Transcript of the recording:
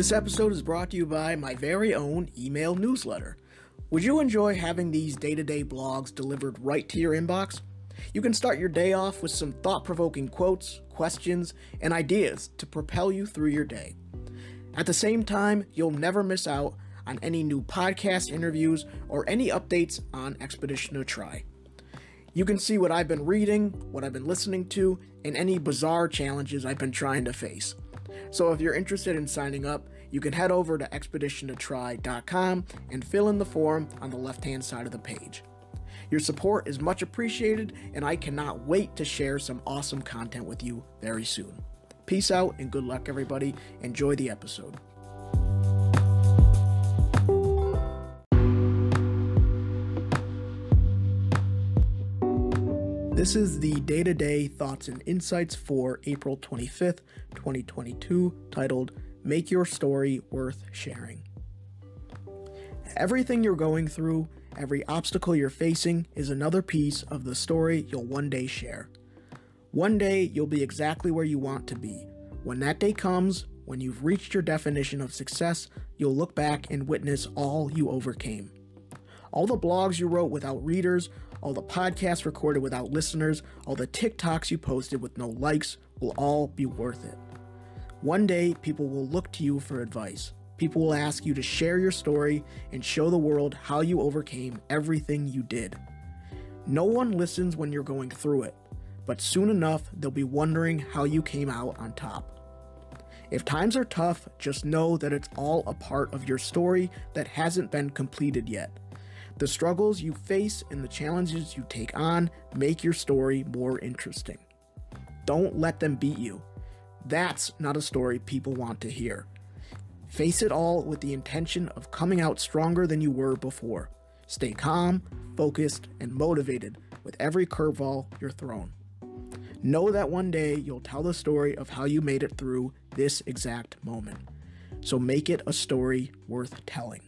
This episode is brought to you by my very own email newsletter. Would you enjoy having these day to day blogs delivered right to your inbox? You can start your day off with some thought provoking quotes, questions, and ideas to propel you through your day. At the same time, you'll never miss out on any new podcast interviews or any updates on Expedition to Try. You can see what I've been reading, what I've been listening to, and any bizarre challenges I've been trying to face. So if you're interested in signing up, you can head over to expeditiontotry.com and fill in the form on the left hand side of the page. Your support is much appreciated, and I cannot wait to share some awesome content with you very soon. Peace out and good luck, everybody. Enjoy the episode. This is the day to day thoughts and insights for April 25th, 2022, titled Make Your Story Worth Sharing. Everything you're going through, every obstacle you're facing, is another piece of the story you'll one day share. One day, you'll be exactly where you want to be. When that day comes, when you've reached your definition of success, you'll look back and witness all you overcame. All the blogs you wrote without readers, all the podcasts recorded without listeners, all the TikToks you posted with no likes will all be worth it. One day, people will look to you for advice. People will ask you to share your story and show the world how you overcame everything you did. No one listens when you're going through it, but soon enough, they'll be wondering how you came out on top. If times are tough, just know that it's all a part of your story that hasn't been completed yet. The struggles you face and the challenges you take on make your story more interesting. Don't let them beat you. That's not a story people want to hear. Face it all with the intention of coming out stronger than you were before. Stay calm, focused, and motivated with every curveball you're thrown. Know that one day you'll tell the story of how you made it through this exact moment. So make it a story worth telling.